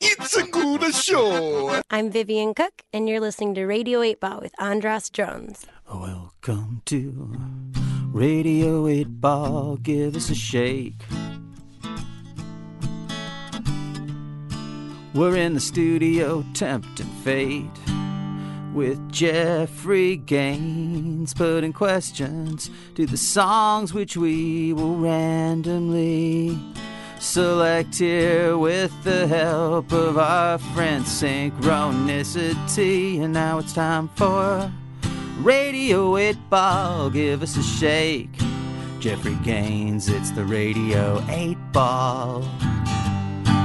It's a good show. I'm Vivian Cook, and you're listening to Radio 8 Ball with Andras Jones. Welcome to Radio 8 Ball. Give us a shake. We're in the studio tempting fate with Jeffrey Gaines putting questions to the songs which we will randomly select here with the help of our friend Synchronicity. And now it's time for Radio 8 Ball. Give us a shake. Jeffrey Gaines, it's the Radio 8 Ball.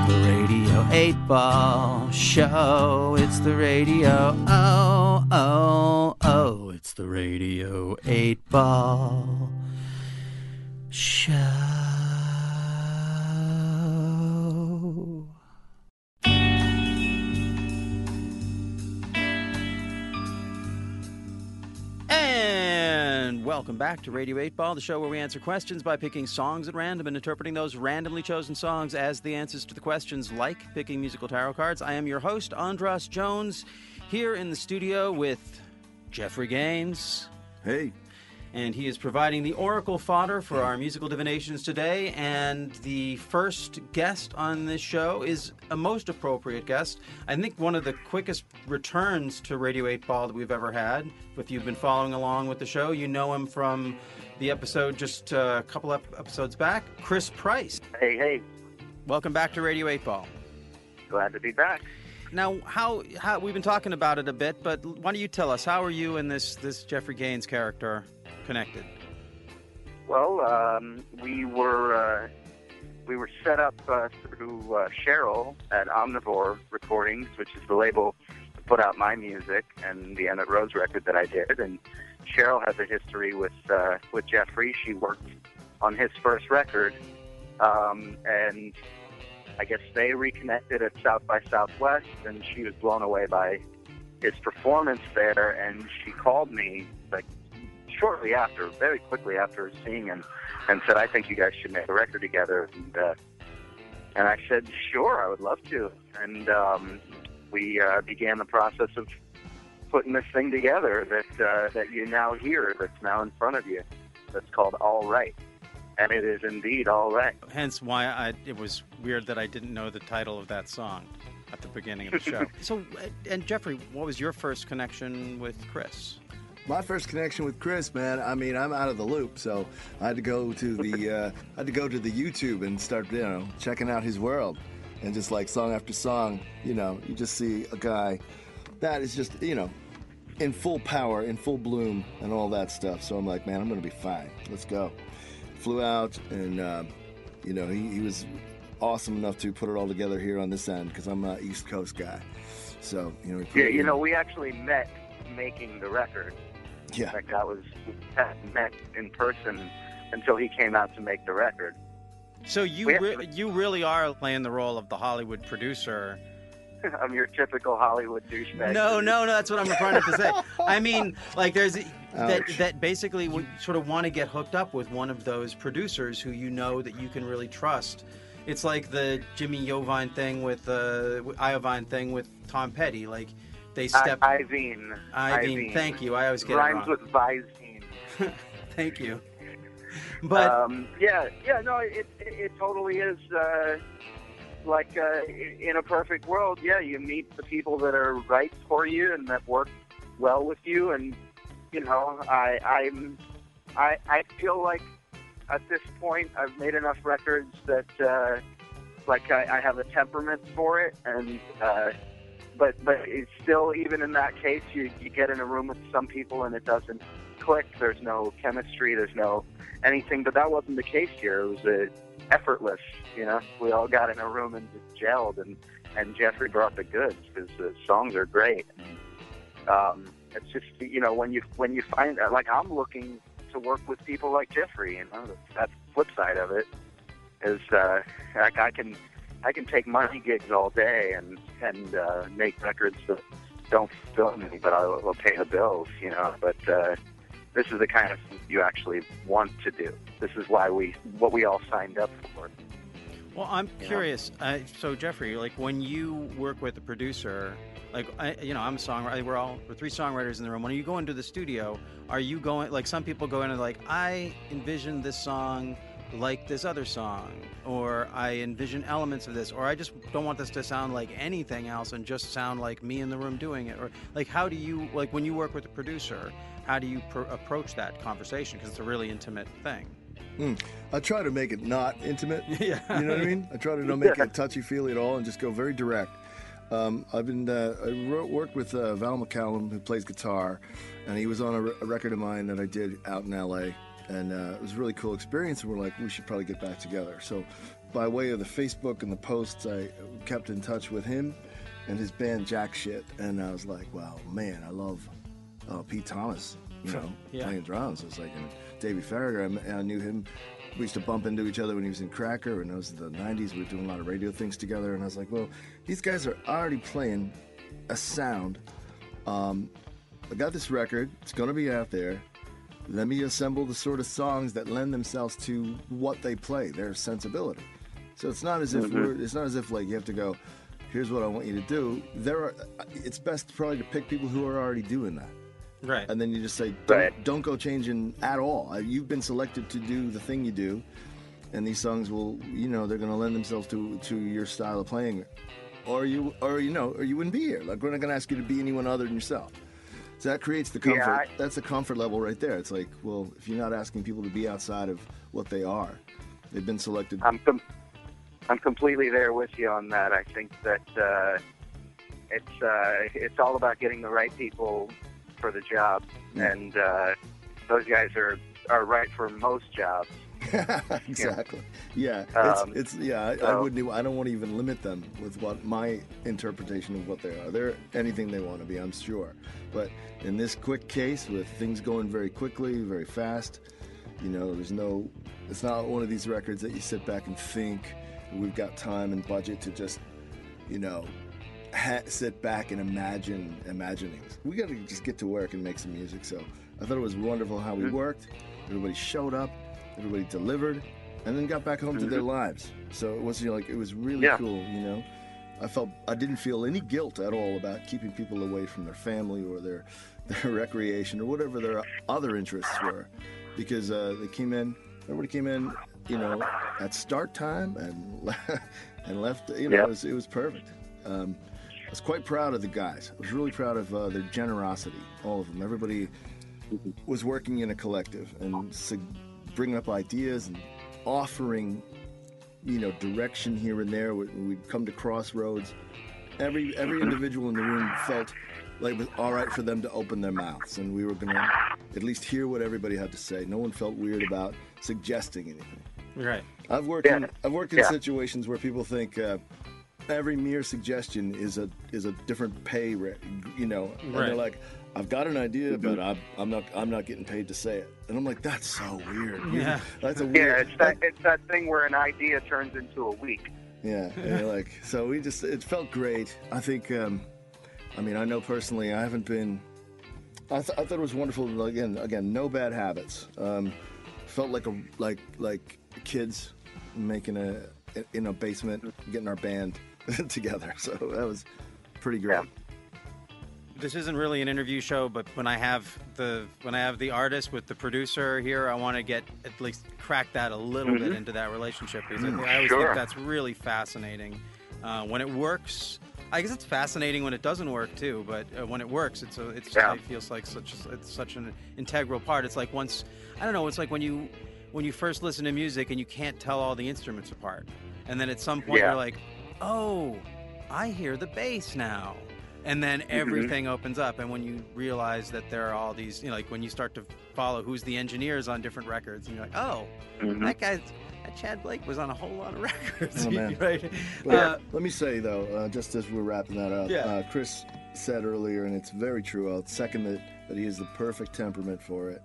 The Radio 8 Ball Show. It's the Radio. Oh, oh, oh. It's the Radio 8 Ball Show. And welcome back to Radio 8 Ball, the show where we answer questions by picking songs at random and interpreting those randomly chosen songs as the answers to the questions, like picking musical tarot cards. I am your host, Andras Jones, here in the studio with Jeffrey Gaines. Hey. And he is providing the oracle fodder for our musical divinations today. And the first guest on this show is a most appropriate guest. I think one of the quickest returns to Radio 8 Ball that we've ever had. If you've been following along with the show, you know him from the episode just uh, a couple ep- episodes back. Chris Price. Hey, hey, Welcome back to Radio 8 Ball. glad to be back. Now, how, how we've been talking about it a bit, but why don't you tell us how are you in this this Jeffrey Gaines character connected? Well, um, we were uh, we were set up uh, through uh, Cheryl at Omnivore Recordings, which is the label that put out my music and the Emitt Rhodes record that I did. And Cheryl has a history with uh, with Jeffrey. She worked on his first record, um, and I guess they reconnected at South by Southwest, and she was blown away by his performance there. And she called me like shortly after, very quickly after seeing him, and said, "I think you guys should make a record together." And uh, and I said, "Sure, I would love to." And um, we uh, began the process of putting this thing together that uh, that you now hear, that's now in front of you. That's called All Right, and it is indeed all right. Hence why I, it was weird that I didn't know the title of that song at the beginning of the show. so, uh, and Jeffrey, what was your first connection with Chris? My first connection with Chris, man. I mean, I'm out of the loop, so I had to go to the uh, I had to go to the YouTube and start, you know, checking out his world, and just like song after song, you know, you just see a guy that is just, you know, in full power, in full bloom, and all that stuff. So I'm like, man, I'm gonna be fine. Let's go. Flew out, and uh, you know, he, he was awesome enough to put it all together here on this end because I'm an East Coast guy. So you know, Yeah, you know, we actually met making the record. Yeah. Like that was we hadn't met in person until he came out to make the record. So you re- actually- you really are playing the role of the Hollywood producer. I'm your typical Hollywood douchebag. No, no, no. That's what I'm trying to say. I mean, like, there's that that basically would sort of want to get hooked up with one of those producers who you know that you can really trust. It's like the Jimmy Iovine thing with uh, Iovine thing with Tom Petty. Like, they step. Iveen. I mean, thank you. I always get Rhymes it wrong. with Visine. Thank you. But um, yeah, yeah, no, it it, it totally is. Uh, like uh, in a perfect world, yeah, you meet the people that are right for you and that work well with you, and you know, I I'm I I feel like at this point I've made enough records that uh, like I, I have a temperament for it, and uh, but but it's still even in that case, you you get in a room with some people and it doesn't click. There's no chemistry. There's no anything. But that wasn't the case here. It was uh, effortless. You know, we all got in a room and just gelled, and and Jeffrey brought the goods because the songs are great. Um, it's just you know when you when you find like I'm looking to work with people like Jeffrey. You know, that's the flip side of it is uh, like I can I can take money gigs all day and and uh, make records that don't fulfill me, but I'll, will pay the bills. You know, but uh, this is the kind of thing you actually want to do. This is why we what we all signed up for. Well, I'm curious. Uh, so, Jeffrey, like when you work with a producer, like I, you know, I'm a songwriter. We're all we're three songwriters in the room. When you go into the studio, are you going like some people go in and like I envision this song like this other song, or I envision elements of this, or I just don't want this to sound like anything else and just sound like me in the room doing it, or like how do you like when you work with a producer? How do you pr- approach that conversation? Because it's a really intimate thing. Mm. I try to make it not intimate. Yeah. You know what I mean? I try to not make it touchy feely at all and just go very direct. Um, I've been uh, I wrote, worked with uh, Val McCallum who plays guitar, and he was on a, re- a record of mine that I did out in L.A. And uh, it was a really cool experience. And we're like, we should probably get back together. So, by way of the Facebook and the posts, I kept in touch with him and his band Jack Shit. And I was like, wow, man, I love uh, Pete Thomas, you know, Yeah. playing drums. It was like and Davey Faragher. I, I knew him. We used to bump into each other when he was in Cracker, and it was the '90s. We were doing a lot of radio things together, and I was like, well, these guys are already playing a sound. Um, I got this record. It's going to be out there. Let me assemble the sort of songs that lend themselves to what they play, their sensibility. So it's not as if we're, it's not as if like you have to go. Here's what I want you to do. There are. It's best probably to pick people who are already doing that Right. and then you just say don't, Right. don't go changing at all Uh, you've been selected to do the thing you do and these songs will you know they're going to lend themselves to to your style of playing or you or you know or you wouldn't be here like we're not going to ask you to be anyone other than yourself so that creates the comfort Yeah, I- that's the comfort level right there it's like well if you're not asking people to be outside of what they are they've been selected I'm com- I'm completely there with you on that. I think that uh, it's uh, it's all about getting the right people for the job, Yeah. and uh, those guys are are right for most jobs. exactly. Yeah, Um, it's, it's yeah. I, I wouldn't. I don't want to even limit them with what my interpretation of what they are. They're anything they want to be. I'm sure. But in this quick case, with things going very quickly, very fast, you know, there's no. It's not one of these records that you sit back and think. We've got time and budget to just, you know, ha- sit back and imagine imaginings. We got to just get to work and make some music. So I thought it was wonderful how we worked. Everybody showed up, everybody delivered, and then got back home to their lives. So it was you know, like it was really Yeah. cool. You know, I felt I didn't feel any guilt at all about keeping people away from their family or their their recreation or whatever their other interests were, because uh, they came in. Everybody came in, you know, at start time and and left. You know, Yeah. it was it was perfect. Um, I was quite proud of the guys. I was really proud of uh, their generosity, all of them. Everybody was working in a collective and bringing up ideas and offering, you know, direction here and there. We- We'd come to crossroads. Every every individual in the room felt like it was all right for them to open their mouths, and we were going to at least hear what everybody had to say. No one felt weird about suggesting anything. Right. I've worked in I've worked in Yeah. situations where people think uh, every mere suggestion is a is a different pay rate, you know, and they're Right. like, I've got an idea, but I'm, I'm not I'm not getting paid to say it, and I'm like, that's so weird. Yeah. that's a Yeah, weird. it's that it's that thing where an idea turns into a week. Yeah, and like so we just it felt great. I think, um, I mean, I know personally, I haven't been. I, th- I thought it was wonderful. Again, again, no bad habits. Um, felt like a like like kids making a in a basement, getting our band together. So that was pretty great. Yeah. This isn't really an interview show, but when I have the when I have the artist with the producer here, I want to get at least crack that a little bit into that relationship because I, I always think that's really fascinating. Uh, when it works, I guess it's fascinating when it doesn't work too. But uh, when it works, it's a, it's Yeah. it feels like such a, it's such an integral part. It's like once I don't know. It's like when you when you first listen to music and you can't tell all the instruments apart, and then at some point Yeah. you're like, oh, I hear the bass now. And then Mm-hmm. everything opens up, and when you realize that there are all these, you know, like when you start to follow who's the engineers on different records, and you're like, oh, Mhm. that guy, that Chad Blake was on a whole lot of records, Oh, man. right? Well, Uh, let me say though, uh, just as we're wrapping that up, Yeah. uh, Chris said earlier, and it's very true. I'll second that that he has the perfect temperament for it.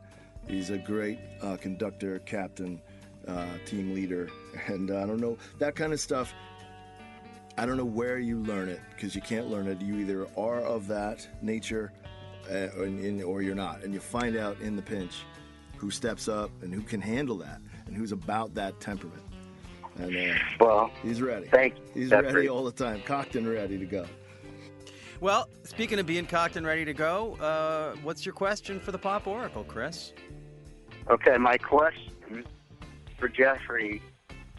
He's a great uh, conductor, captain, uh, team leader, and uh, I don't know that kind of stuff. I don't know where you learn it because you can't learn it. You either are of that nature, uh, or, in, or you're not, and you find out in the pinch who steps up and who can handle that and who's about that temperament. And uh, Well, he's ready. thank you. He's That's ready great. all the time, cocked and ready to go. Well, speaking of being cocked and ready to go, uh, what's your question for the Pop Oracle, Chris? Okay, my question for Jeffrey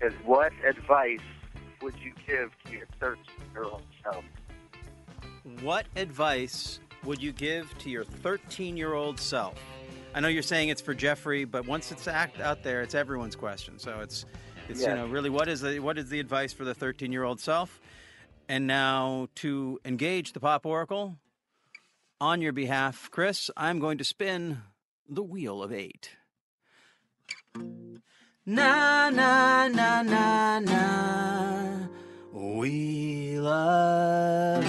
is what advice would you give to your 13 year old self? What advice would you give to your 13 year old self? I know you're saying it's for Jeffrey, but once it's act out there, it's everyone's question. So it's, it's you know, really what is the what is the advice for the 13 year old self? And now to engage the Pop Oracle on your behalf, Chris, I'm going to spin the wheel of eight. Na na na na na. Wheel love.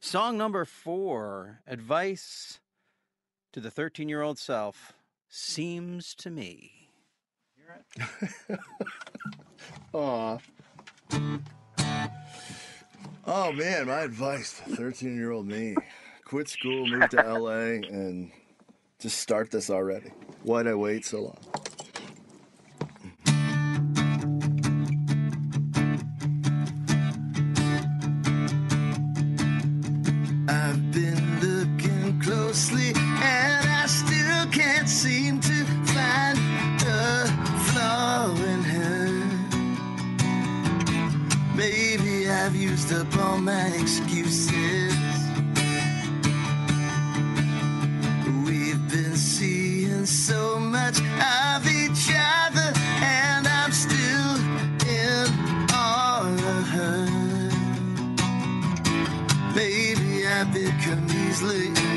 Song number four. Advice to the 13 year old self seems to me. Hear it? Aw. Oh man, my advice to 13 year old me quit school, move to LA, and just start this already. Why'd I wait so long?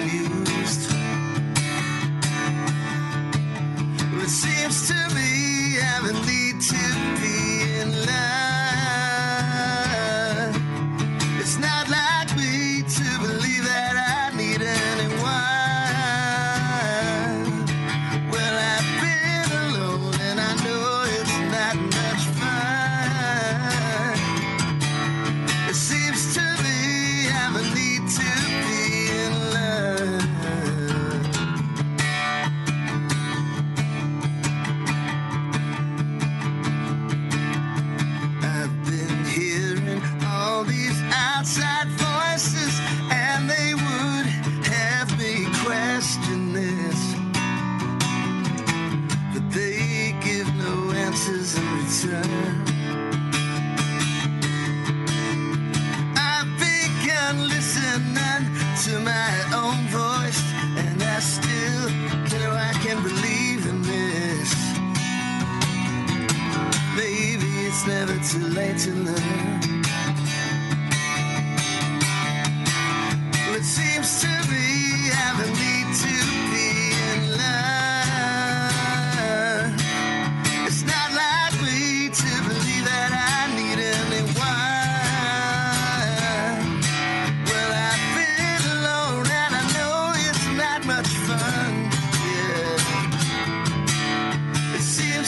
Easily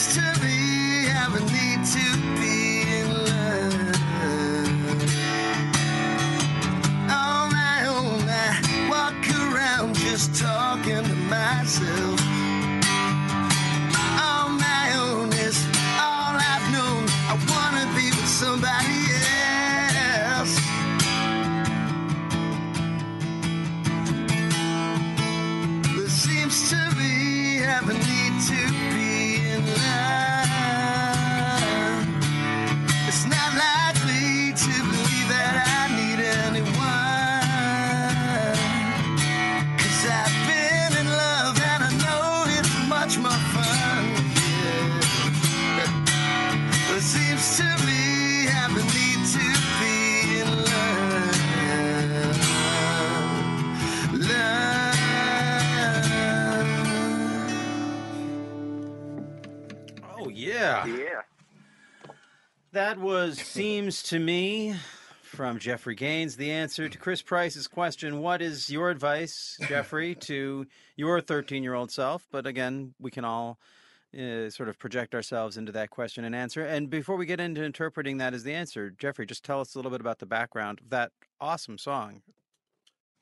to me I would need to be That was Seems to Me from Jeffrey Gaines. The answer to Chris Price's question What is your advice, Jeffrey, to your 13 year old self? But again, we can all uh, sort of project ourselves into that question and answer. And before we get into interpreting that as the answer, Jeffrey, just tell us a little bit about the background of that awesome song.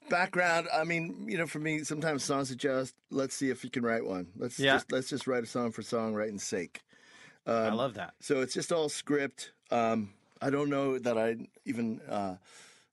background. I mean, you know, for me, sometimes songs are just let's see if you can write one. Let's Yeah. just let's just write a song for songwriting's sake. I Um, love that. So it's just all script. Um, I don't know that I even uh,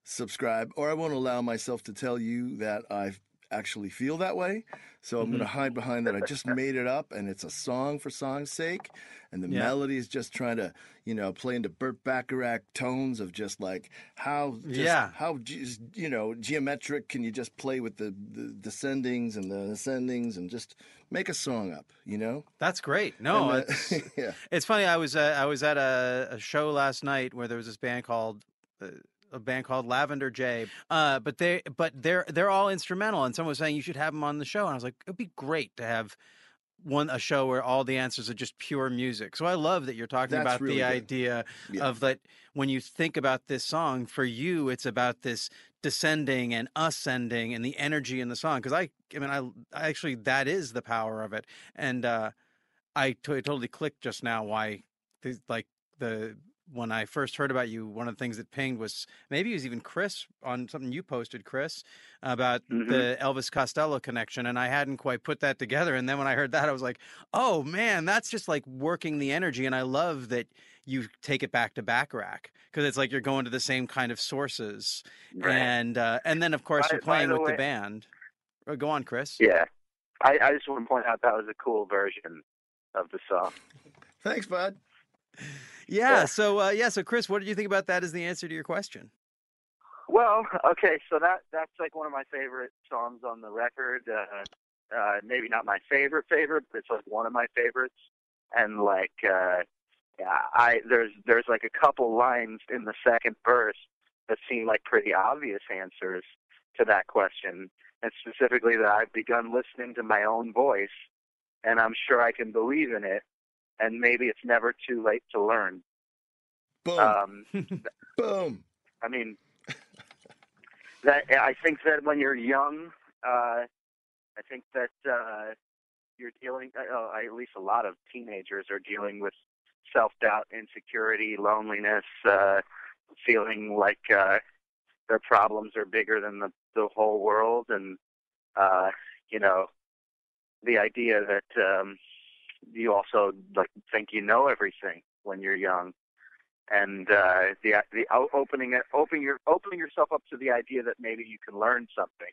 subscribe, or I won't allow myself to tell you that I actually feel that way. So I'm going Mm-hmm. to hide behind that. I just made it up, and it's a song for song's sake, and the Yeah. melody is just trying to, you know, play into Burt Bacharach tones of just like how, just Yeah. how ge- you know geometric can you just play with the, the descendings and the ascendings and just make a song up, you know? That's great. No, And, uh, it's, yeah. it's funny. I was uh, I was at a, a show last night where there was this band called uh, a band called Lavender J. Uh, but they but they're they're all instrumental, and someone was saying you should have them on the show, and I was like, it'd be great to have one a show where all the answers are just pure music. So I love that you're talking That's about really the good. idea Yeah. of that when you think about this song for you, it's about this descending and ascending and the energy in the song. Because I I mean I, I actually that is the power of it, and uh, I t- totally clicked just now why the, like the when I first heard about you, one of the things that pinged was maybe it was even Chris on something you posted, Chris, about Mhm. the Elvis Costello connection, and I hadn't quite put that together. And then when I heard that, I was like, "Oh man, that's just like working the energy." And I love that you take it back to Bacharach because it's like you're going to the same kind of sources, Right. and uh, and then of course By- you're playing the with the band. Oh, go on, Chris. Yeah. I, I just want to point out that was a cool version of the song. Thanks, bud. Yeah. So uh, yeah. So Chris, what did you think about that? As the answer to your question? Well, okay, so that that's like one of my favorite songs on the record. Uh, uh, maybe not my favorite favorite, but it's like one of my favorites. And like, uh, yeah, I there's there's like a couple lines in the second verse that seem like pretty obvious answers to that question, and specifically that I've begun listening to my own voice, and I'm sure I can believe in it, and maybe it's never too late to learn. Boom. Um, Boom. I mean, that I think that when you're young, uh, I think that uh, you're dealing. Uh, at least a lot of teenagers are dealing with self-doubt, insecurity, loneliness, uh, feeling like uh, their problems are bigger than the the whole world, and uh, you know, the idea that um, you also like think you know everything when you're young. And uh, the the opening opening your opening yourself up to the idea that maybe you can learn something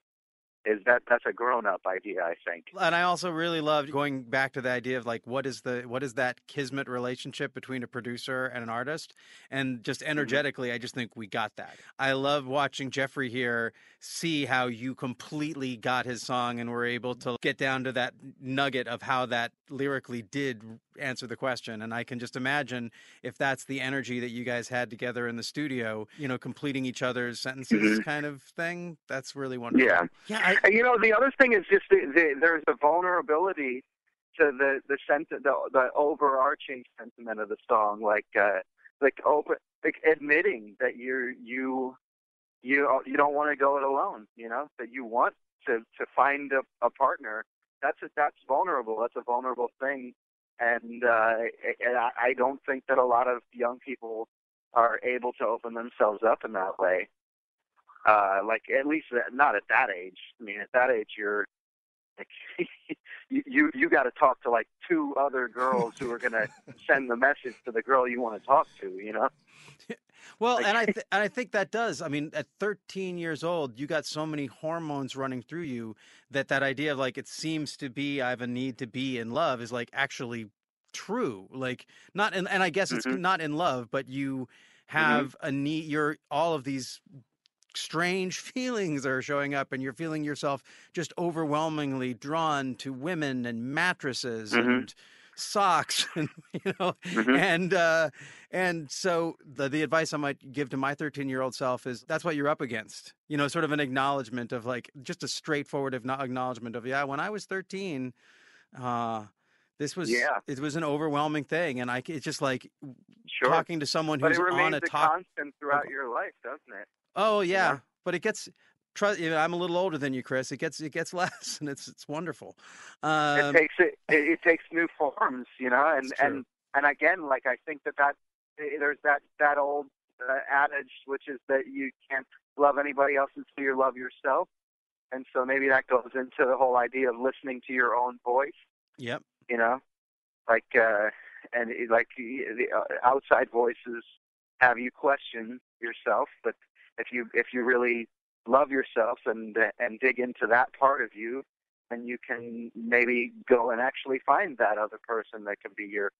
is that that's a grown up idea, I think. And I also really loved going back to the idea of like what is the what is that kismet relationship between a producer and an artist, and just mm-hmm. energetically, I just think we got that. I love watching Jeffrey here see how you completely got his song and were able to get down to that nugget of how that lyrically did answer the question. And I can just imagine if that's the energy that you guys had together in the studio, you know, completing each other's sentences mm-hmm. kind of thing. That's really wonderful. Yeah. Yeah. I, you know, the other thing is just the, the, there's a vulnerability to the the sent the, the overarching sentiment of the song, like uh, like open like admitting that you're you you you don't want to go it alone. You know that you want to to find a, a partner. That's a, that's vulnerable. That's a vulnerable thing, and uh, and I, I don't think that a lot of young people are able to open themselves up in that way uh like at least that- not at that age i mean at that age you're like you you, you got to talk to like two other girls who are going to send the message to the girl you want to talk to you know Well, Like- and I th- and I think that does. I mean, at 13 years old, you got so many hormones running through you that that idea of like it seems to be I have a need to be in love is like actually true. Like not in, and I guess it's Mhm. not in love, but you have a need. You're all of these strange feelings are showing up and you're feeling yourself just overwhelmingly drawn to women and mattresses Mhm. and socks and you know Mhm. and uh and so the the advice I might give to my 13 year old self is that's what you're up against. You know, sort of an acknowledgement of like just a straightforward acknow- acknowledgement of yeah, when I was 13, uh, this was Yeah. it was an overwhelming thing, and I it's just like sure talking to someone but who's it on a a talk. constant throughout your life doesn't it Oh yeah, know? but it gets. Trust, you know, I'm a little older than you, Chris. It gets it gets less, and it's it's wonderful. Um, it takes it, it it takes new forms you know and and and again like i think that that eh, there's that that old uh, adage which is that you can't love anybody else until you love yourself and so maybe that goes into the whole idea of listening to your own voice. Yep. You know, like uh, and it, like the the, uh, outside voices have you question yourself, but if you if you really love yourself and and dig into that part of you, then you can maybe go and actually find that other person that can be your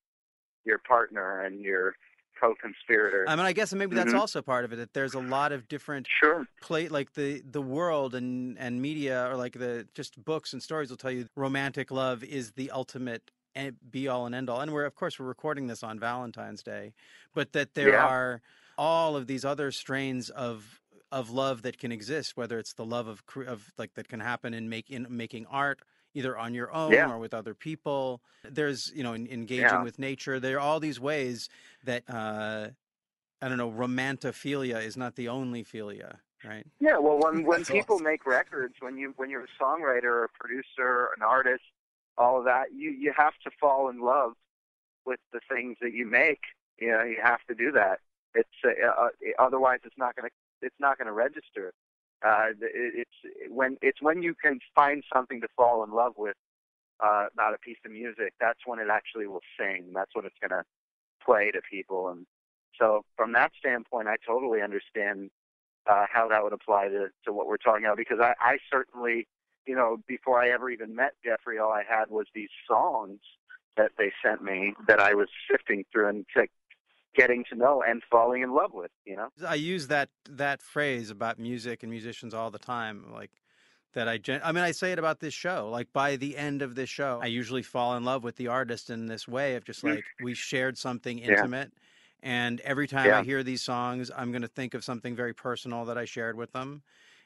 your partner and your co-conspirator. I mean, I guess maybe that's Mhm. also part of it. That there's a lot of different sure. play, like the the world and and media, or like the just books and stories will tell you romantic love is the ultimate and be all and end all. And we're of course we're recording this on Valentine's Day, but that there Yeah. are all of these other strains of of love that can exist, whether it's the love of of like that can happen in make in making art either on your own Yeah. or with other people. There's you know in, engaging Yeah. with nature. There are all these ways that uh, I don't know. Romantophilia is not the only philia, right? Yeah, well, when when people awesome. make records, when you when you're a songwriter, a producer, an artist, all of that, you you have to fall in love with the things that you make. You know, you have to do that. It's uh, uh, otherwise it's not going to it's not going to register. Uh, it, it's when it's when you can find something to fall in love with uh, about a piece of music. That's when it actually will sing. That's when it's going to play to people. And so, from that standpoint, I totally understand uh, how that would apply to, to what we're talking about because I, I certainly, you know, before I ever even met Jeffrey, all I had was these songs that they sent me that I was sifting through and getting to know and falling in love with, you know? I use that that phrase about music and musicians all the time, like that. I gen- I mean, I say it about this show. Like by the end of this show, I usually fall in love with the artist in this way of just like we shared something intimate, and every time I hear these songs, I'm going to think of something very personal that I shared with them,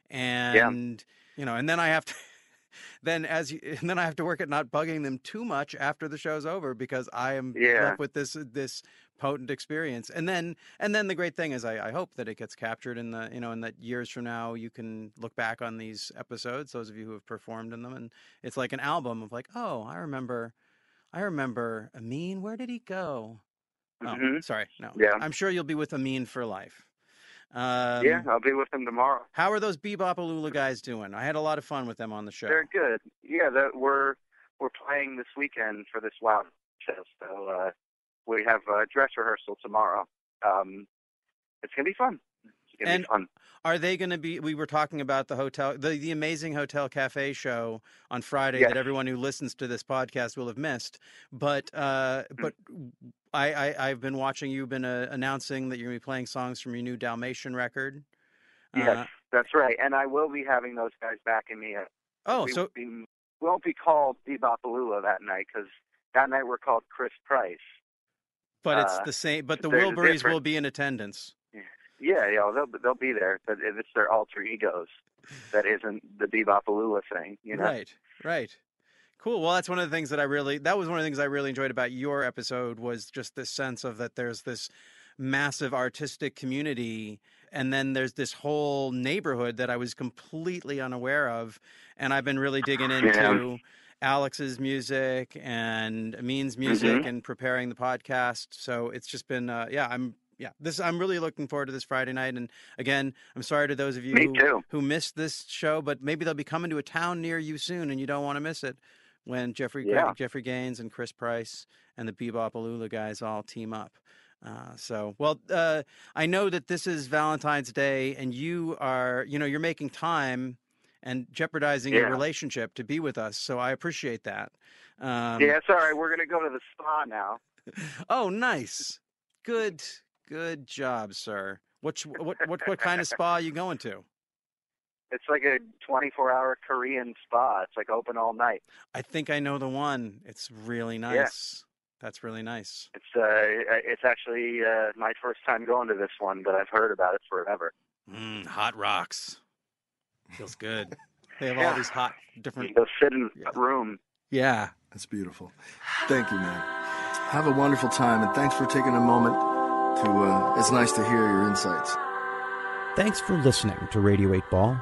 and you know, and then I have to. Then as you, and then I have to work at not bugging them too much after the show's over because I am Yeah. left with this this potent experience. And then and then the great thing is I, I hope that it gets captured in the you know in that years from now you can look back on these episodes, those of you who have performed in them, and it's like an album of like, oh, I remember I remember Amin, where did he go? Oh, Mhm. sorry, no. Yeah. I'm sure you'll be with Amin for life. Um, yeah, I'll be with them tomorrow. How are those Bebop Alula guys doing? I had a lot of fun with them on the show. They're good. Yeah, that we're we're playing this weekend for this Wow show. So uh, we have a dress rehearsal tomorrow. Um, it's gonna be fun. It's gonna And- be fun. Are they going to be? We were talking about the hotel, the, the amazing Hotel Cafe show on Friday Yes. that everyone who listens to this podcast will have missed. But uh, Hmm. but I, I I've been watching. You've been uh, announcing that you're going to be playing songs from your new Dalmatian record. Yes, Uh, that's right. And I will be having those guys backing me. Up. oh, we, so we won't be called Bebopalula that night because that night we're called Chris Price. But it's uh, the same. But the Wilburys will be in attendance. Yeah, yeah, they'll they'll be there, but it's their alter egos. That isn't the Bebopalula thing, you know. Right, right. Cool. Well, that's one of the things that I really that was one of the things I really enjoyed about your episode was just this sense of that there's this massive artistic community and then there's this whole neighborhood that I was completely unaware of and I've been really digging into Alex's music and Amin's music Mhm. and preparing the podcast. So it's just been uh, yeah, I'm yeah, this I'm really looking forward to this Friday night and again, I'm sorry to those of you who who missed this show, but maybe they'll be coming to a town near you soon, and you don't want to miss it when Jeffrey Yeah. Jeffrey Gaines and Chris Price and the Bebop Alula guys all team up. Uh, so, well, uh, I know that this is Valentine's Day, and you are, you know, you're making time and jeopardizing your relationship to be with us. So I appreciate that. Um, yeah, right. We're gonna go to the spa now. Oh, nice. Good. Good job, sir. What what what what kind of spa are you going to? It's like a 24-hour Korean spa. It's like open all night. I think I know the one. It's really nice. Yeah. That's really nice. It's uh, it's actually uh, my first time going to this one, but I've heard about it forever. Mm, hot rocks. Feels good. They have all these hot You different. go sit in Yeah. a room. Yeah. That's beautiful. Thank you, man. Have a wonderful time, and thanks for taking a moment to. Uh, it's nice to hear your insights. Thanks for listening to Radio 8 Ball.